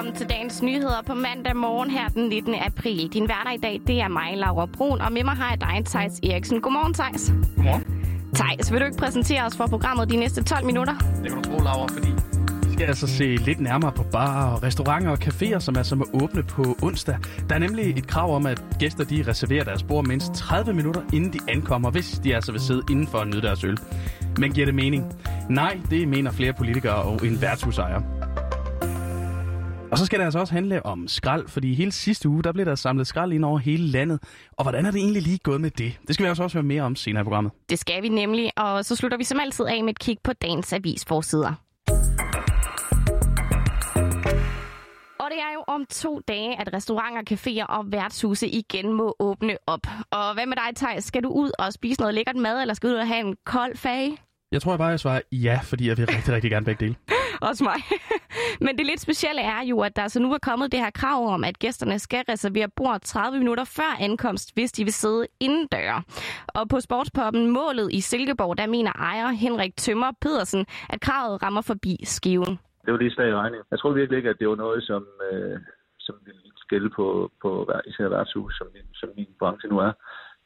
velkommen til dagens nyheder på mandag morgen her den 19. april. Din hverdag i dag, det er mig, Laura Brun, og med mig har jeg dig, Thijs Eriksen. Godmorgen, Thijs. Godmorgen. Thijs, vil du ikke præsentere os for programmet de næste 12 minutter? Det kan du tro, Laura, fordi vi skal altså se lidt nærmere på barer, restauranter og caféer, som altså må åbne på onsdag. Der er nemlig et krav om, at gæster de reserverer deres bord mindst 30 minutter, inden de ankommer, hvis de altså vil sidde indenfor og nyde deres øl. Men giver det mening? Nej, det mener flere politikere og en værtshusejer. Og så skal det altså også handle om skrald, fordi hele sidste uge, der blev der samlet skrald ind over hele landet. Og hvordan er det egentlig lige gået med det? Det skal vi altså også høre mere om senere i programmet. Det skal vi nemlig, og så slutter vi som altid af med et kig på dagens avisforsider. Og det er jo om to dage, at restauranter, caféer og værtshuse igen må åbne op. Og hvad med dig, Thijs? Skal du ud og spise noget lækkert mad, eller skal du ud og have en kold fag? Jeg tror jeg bare, jeg svarer ja, fordi jeg vil rigtig, rigtig gerne begge dele. Også mig. Men det lidt specielle er jo, at der så nu er kommet det her krav om, at gæsterne skal reservere bord 30 minutter før ankomst, hvis de vil sidde indendør. Og på sportspoppen Målet i Silkeborg, der mener ejer Henrik Tømmer Pedersen, at kravet rammer forbi skiven. Det var lige slag i regning. Jeg tror virkelig ikke, at det var noget, som, øh, som ville skælde på, på især værtshus, som, som min branche nu er.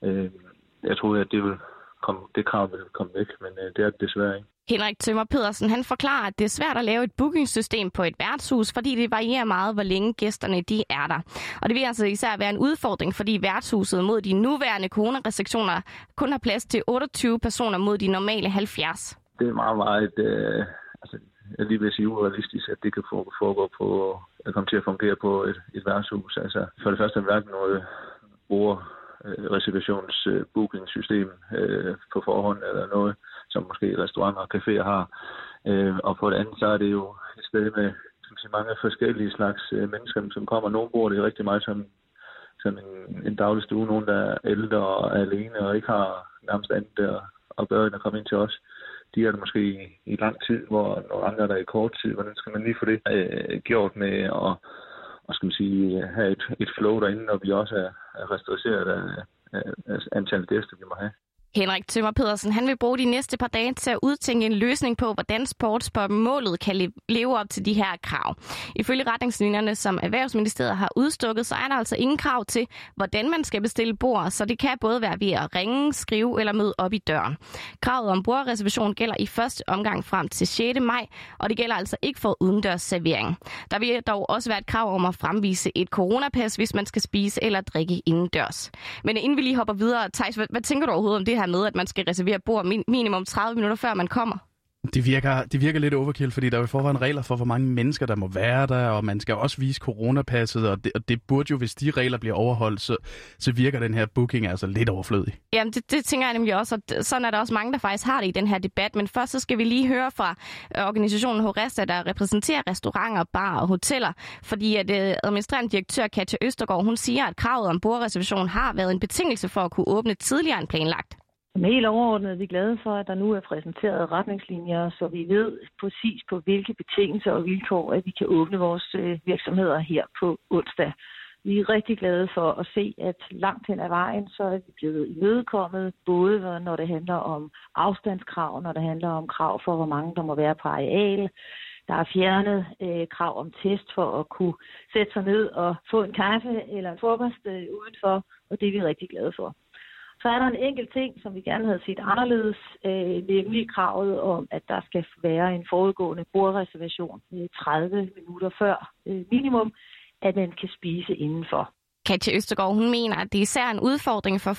Øh, jeg troede, at det ville komme, det krav ville komme væk, men øh, det er det desværre ikke. Henrik Tømmer Pedersen han forklarer, at det er svært at lave et bookingsystem på et værtshus, fordi det varierer meget, hvor længe gæsterne de er der. Og det vil altså især være en udfordring, fordi værtshuset mod de nuværende coronarestriktioner kun har plads til 28 personer mod de normale 70. Det er meget, meget øh, altså, jeg lige vil sige urealistisk, at det kan foregå på at komme til at fungere på et, et værtshus. Altså, for det første er hverken noget bruger øh, Øh, reservationsbookingsystem øh, øh, på forhånd eller noget, som måske restauranter og caféer har. Øh, og på det andet, så er det jo et sted med sige, mange forskellige slags øh, mennesker, som kommer. Nogle bor det rigtig meget som, som en, en daglig stue. Nogle, der er ældre og er alene og ikke har nærmest andet at, at gøre, end at komme ind til os de er der måske i, i lang tid, hvor nogle andre der i kort tid. Hvordan skal man lige få det øh, gjort med at og skal man sige, have et, et flow derinde, når vi også er, er restauret af, af, af antallet gæster, vi må have. Henrik Tømmer Pedersen han vil bruge de næste par dage til at udtænke en løsning på, hvordan sportspoppen målet kan leve op til de her krav. Ifølge retningslinjerne, som Erhvervsministeriet har udstukket, så er der altså ingen krav til, hvordan man skal bestille bord, så det kan både være ved at ringe, skrive eller møde op i døren. Kravet om bordreservation gælder i første omgang frem til 6. maj, og det gælder altså ikke for udendørs servering. Der vil dog også være et krav om at fremvise et coronapas, hvis man skal spise eller drikke indendørs. Men inden vi lige hopper videre, Thijs, hvad, hvad tænker du overhovedet om det her her med, at man skal reservere bord min- minimum 30 minutter før man kommer? Det virker, det virker lidt overkill, fordi der er jo forvejen regler for, hvor mange mennesker, der må være der, og man skal også vise coronapasset, og det, og det burde jo, hvis de regler bliver overholdt, så, så virker den her booking altså lidt overflødig. Jamen, det, det tænker jeg nemlig også, og sådan er der også mange, der faktisk har det i den her debat. Men først så skal vi lige høre fra øh, organisationen Horesta, der repræsenterer restauranter, bar og hoteller, fordi at øh, administrerende direktør Katja Østergaard, hun siger, at kravet om bordreservation har været en betingelse for at kunne åbne tidligere end planlagt. Helt overordnet er vi glade for, at der nu er præsenteret retningslinjer, så vi ved præcis på hvilke betingelser og vilkår, at vi kan åbne vores øh, virksomheder her på onsdag. Vi er rigtig glade for at se, at langt hen ad vejen, så er vi blevet imødekommet, både når det handler om afstandskrav, når det handler om krav for, hvor mange der må være på areal. Der er fjernet øh, krav om test for at kunne sætte sig ned og få en kaffe eller en frokost øh, udenfor, og det er vi rigtig glade for. Så er der en enkelt ting, som vi gerne havde set anderledes, øh, nemlig kravet om, at der skal være en forudgående bordreservation øh, 30 minutter før øh, minimum, at man kan spise indenfor. Katja Østergaard, hun mener, at det er især en udfordring for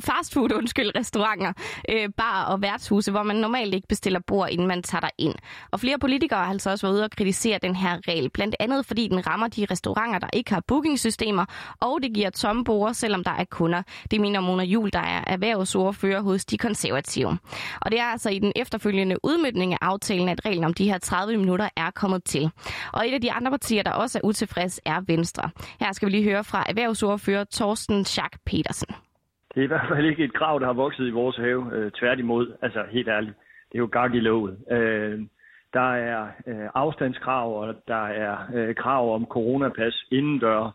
fastfood undskyld, restauranter, øh, bar og værtshuse, hvor man normalt ikke bestiller bord, inden man tager ind. Og flere politikere har altså også været ude og kritisere den her regel, blandt andet fordi den rammer de restauranter, der ikke har bookingsystemer, og det giver tomme bord, selvom der er kunder. Det mener Mona Jul, der er erhvervsordfører hos de konservative. Og det er altså i den efterfølgende udmyndning af aftalen, at reglen om de her 30 minutter er kommet til. Og et af de andre partier, der også er utilfreds, er Venstre. Her skal vi lige høre fra erhvervsordfører Torsten Schack Petersen. Det er i hvert fald ikke et krav, der har vokset i vores have. Øh, tværtimod, altså helt ærligt, det er jo gang i lovet. Øh, der er øh, afstandskrav, og der er øh, krav om coronapas indendør.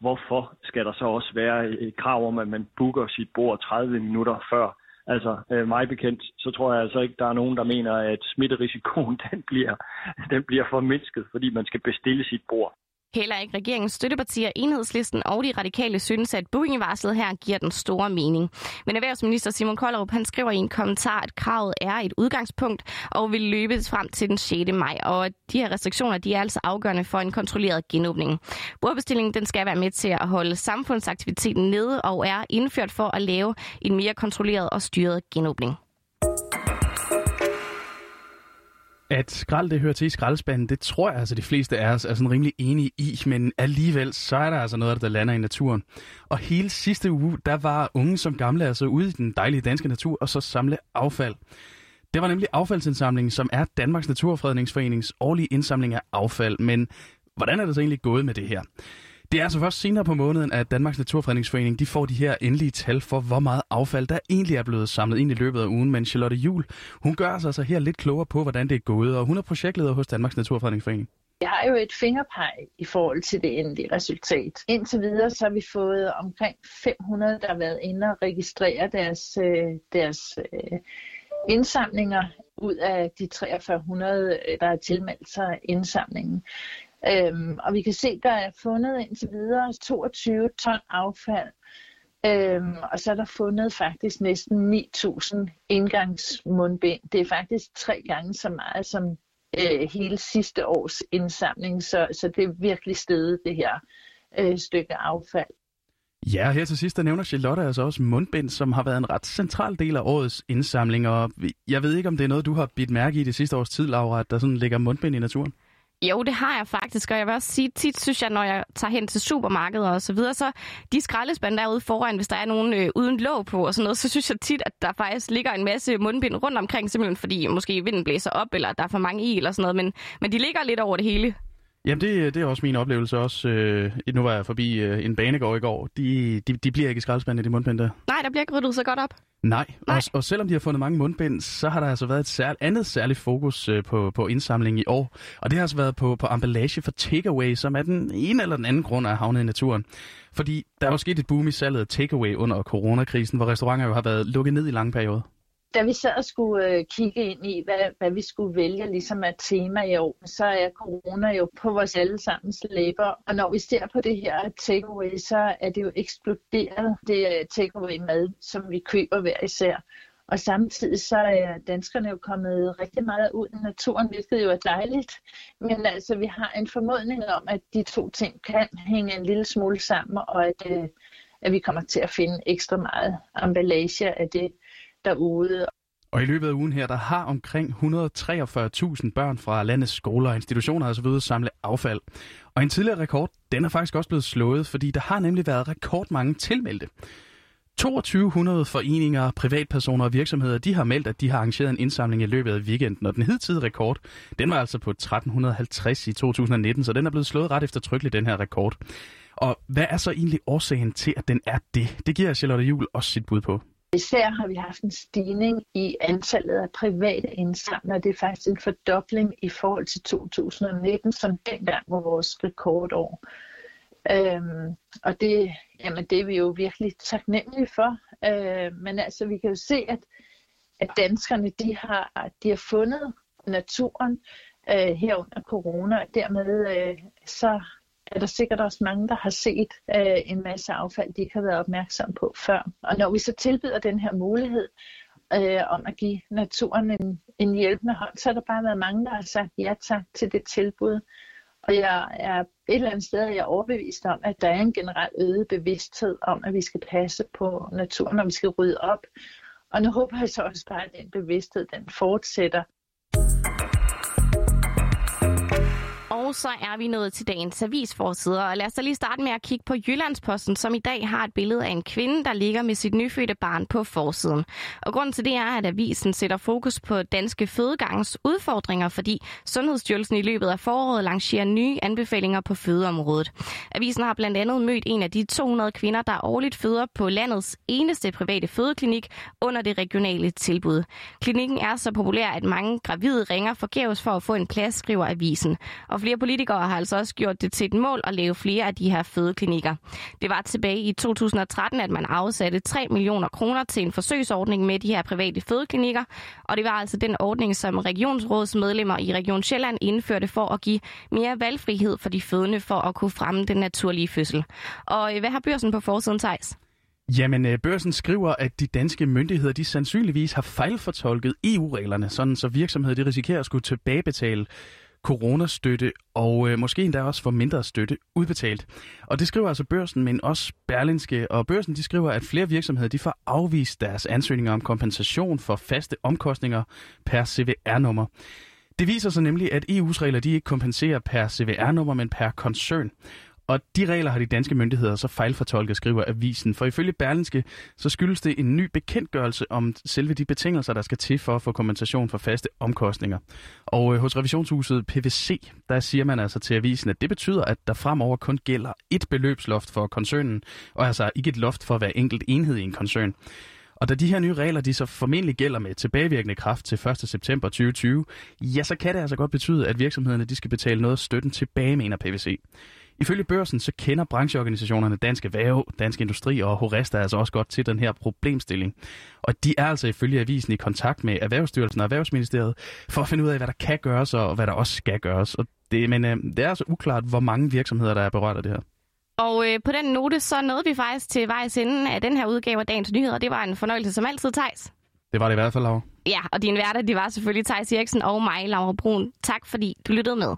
Hvorfor skal der så også være et krav om, at man booker sit bord 30 minutter før? Altså, øh, mig bekendt, så tror jeg altså ikke, der er nogen, der mener, at smitterisikoen den bliver, den bliver formindsket, fordi man skal bestille sit bord. Heller ikke regeringens støttepartier, enhedslisten og de radikale synes, at bookingvarslet her giver den store mening. Men erhvervsminister Simon Kollerup han skriver i en kommentar, at kravet er et udgangspunkt og vil løbe frem til den 6. maj, og at de her restriktioner de er altså afgørende for en kontrolleret genåbning. Bordbestillingen den skal være med til at holde samfundsaktiviteten nede og er indført for at lave en mere kontrolleret og styret genåbning. At skrald det hører til i skraldespanden, det tror jeg altså de fleste af os er sådan rimelig enige i, men alligevel så er der altså noget, der lander i naturen. Og hele sidste uge, der var unge som gamle altså ude i den dejlige danske natur og så samle affald. Det var nemlig affaldsindsamlingen, som er Danmarks Naturfredningsforenings årlige indsamling af affald, men hvordan er det så egentlig gået med det her? Det er altså først senere på måneden, at Danmarks Naturfredningsforening de får de her endelige tal for, hvor meget affald der egentlig er blevet samlet ind i løbet af ugen. Men Charlotte Jul, hun gør altså sig altså her lidt klogere på, hvordan det er gået, og hun er projektleder hos Danmarks Naturfredningsforening. Jeg har jo et fingerpeg i forhold til det endelige resultat. Indtil videre så har vi fået omkring 500, der har været inde og registrere deres, øh, deres øh, indsamlinger ud af de 4300, øh, der har tilmeldt sig indsamlingen. Øhm, og vi kan se, der er fundet indtil videre 22 ton affald. Øhm, og så er der fundet faktisk næsten 9.000 indgangsmundbind. Det er faktisk tre gange så meget som øh, hele sidste års indsamling, så, så det er virkelig stedet det her øh, stykke affald. Ja, her til sidst der nævner Charlotte altså også mundbind, som har været en ret central del af årets indsamling. Og jeg ved ikke, om det er noget, du har bidt mærke i det sidste års tid, Laura, at der sådan ligger mundbind i naturen? Jo, det har jeg faktisk, og jeg vil også sige, tit synes jeg, når jeg tager hen til supermarkedet og så videre, så de skraldespande derude foran, hvis der er nogen øh, uden låg på og sådan noget, så synes jeg tit, at der faktisk ligger en masse mundbind rundt omkring, simpelthen fordi måske vinden blæser op, eller der er for mange i, eller sådan noget, men, men de ligger lidt over det hele. Jamen, det, det er også min oplevelse også. Øh, nu var jeg forbi øh, en banegård i går. De, de, de bliver ikke skraldespande, de mundbind der. Nej, der bliver ikke ryddet så godt op. Nej, Nej. Og, og selvom de har fundet mange mundbind, så har der altså været et særligt, andet særligt fokus øh, på, på indsamling i år. Og det har altså været på, på emballage for takeaway, som er den ene eller den anden grund af havnet i naturen. Fordi der er jo sket et boom i salget af takeaway under coronakrisen, hvor restauranter jo har været lukket ned i lange perioder da vi sad og skulle øh, kigge ind i, hvad, hvad vi skulle vælge ligesom af tema i år, så er corona jo på vores allesammens læber. Og når vi ser på det her takeaway, så er det jo eksploderet, det øh, takeaway mad, som vi køber hver især. Og samtidig så er danskerne jo kommet rigtig meget ud i naturen, hvilket jo er dejligt. Men altså, vi har en formodning om, at de to ting kan hænge en lille smule sammen, og at, øh, at vi kommer til at finde ekstra meget emballage af det derude. Og i løbet af ugen her, der har omkring 143.000 børn fra landets skoler og institutioner altså ved samle affald. Og en tidligere rekord, den er faktisk også blevet slået, fordi der har nemlig været rekordmange tilmeldte. 2200 foreninger, privatpersoner og virksomheder, de har meldt, at de har arrangeret en indsamling i løbet af weekenden, og den hidtidige rekord, den var altså på 1350 i 2019, så den er blevet slået ret eftertrykkeligt, den her rekord. Og hvad er så egentlig årsagen til, at den er det? Det giver Charlotte Jul også sit bud på. Især har vi haft en stigning i antallet af private indsamlere. Det er faktisk en fordobling i forhold til 2019, som dengang var vores rekordår. Øhm, og det, jamen, det er vi jo virkelig taknemmelige for. Øh, men altså, vi kan jo se, at, at danskerne de har, de har fundet naturen øh, her under corona, og dermed øh, så er der sikkert også mange, der har set øh, en masse affald, de ikke har været opmærksom på før. Og når vi så tilbyder den her mulighed øh, om at give naturen en, en hjælpende hånd, så har der bare været mange, der har sagt ja tak til det tilbud. Og jeg er et eller andet sted jeg er overbevist om, at der er en generelt øget bevidsthed om, at vi skal passe på naturen, og vi skal rydde op. Og nu håber jeg så også bare, at den bevidsthed den fortsætter. Og så er vi nået til dagens avisforsider, og lad os da lige starte med at kigge på Jyllandsposten, som i dag har et billede af en kvinde, der ligger med sit nyfødte barn på forsiden. Og grunden til det er, at avisen sætter fokus på danske fødegangens udfordringer, fordi Sundhedsstyrelsen i løbet af foråret lancerer nye anbefalinger på fødeområdet. Avisen har blandt andet mødt en af de 200 kvinder, der årligt føder på landets eneste private fødeklinik under det regionale tilbud. Klinikken er så populær, at mange gravide ringer forgæves for at få en plads, skriver avisen. Og flere Flere politikere har altså også gjort det til et mål at lave flere af de her fødeklinikker. Det var tilbage i 2013, at man afsatte 3 millioner kroner til en forsøgsordning med de her private fødeklinikker, og det var altså den ordning, som regionsrådsmedlemmer i Region Sjælland indførte for at give mere valgfrihed for de fødende for at kunne fremme den naturlige fødsel. Og øh, hvad har børsen på forsiden, Thijs? Jamen, øh, børsen skriver, at de danske myndigheder de sandsynligvis har fejlfortolket EU-reglerne, sådan så virksomheder de risikerer at skulle tilbagebetale coronastøtte og øh, måske endda også for mindre støtte udbetalt. Og det skriver altså børsen, men også Berlinske. Og børsen de skriver, at flere virksomheder de får afvist deres ansøgninger om kompensation for faste omkostninger per CVR-nummer. Det viser sig nemlig, at EU's regler de ikke kompenserer per CVR-nummer, men per koncern. Og de regler har de danske myndigheder så fejlfortolket, skriver avisen. For ifølge Berlinske, så skyldes det en ny bekendtgørelse om selve de betingelser, der skal til for at få kompensation for faste omkostninger. Og øh, hos revisionshuset PVC, der siger man altså til avisen, at det betyder, at der fremover kun gælder et beløbsloft for koncernen, og altså ikke et loft for hver enkelt enhed i en koncern. Og da de her nye regler, de så formentlig gælder med tilbagevirkende kraft til 1. september 2020, ja, så kan det altså godt betyde, at virksomhederne de skal betale noget af støtten tilbage, mener PVC. Ifølge børsen så kender brancheorganisationerne Dansk Erhverv, Dansk Industri og Horesta altså også godt til den her problemstilling. Og de er altså ifølge avisen i kontakt med Erhvervsstyrelsen og Erhvervsministeriet for at finde ud af, hvad der kan gøres og hvad der også skal gøres. Og det, men øh, det er altså uklart, hvor mange virksomheder, der er berørt af det her. Og øh, på den note, så nåede vi faktisk til vejs ende af den her udgave af Dagens Nyheder. Det var en fornøjelse som altid, Tejs. Det var det i hvert fald, Laura. Ja, og din værter, de var selvfølgelig Tejs Eriksen og mig, Laura Brun. Tak fordi du lyttede med.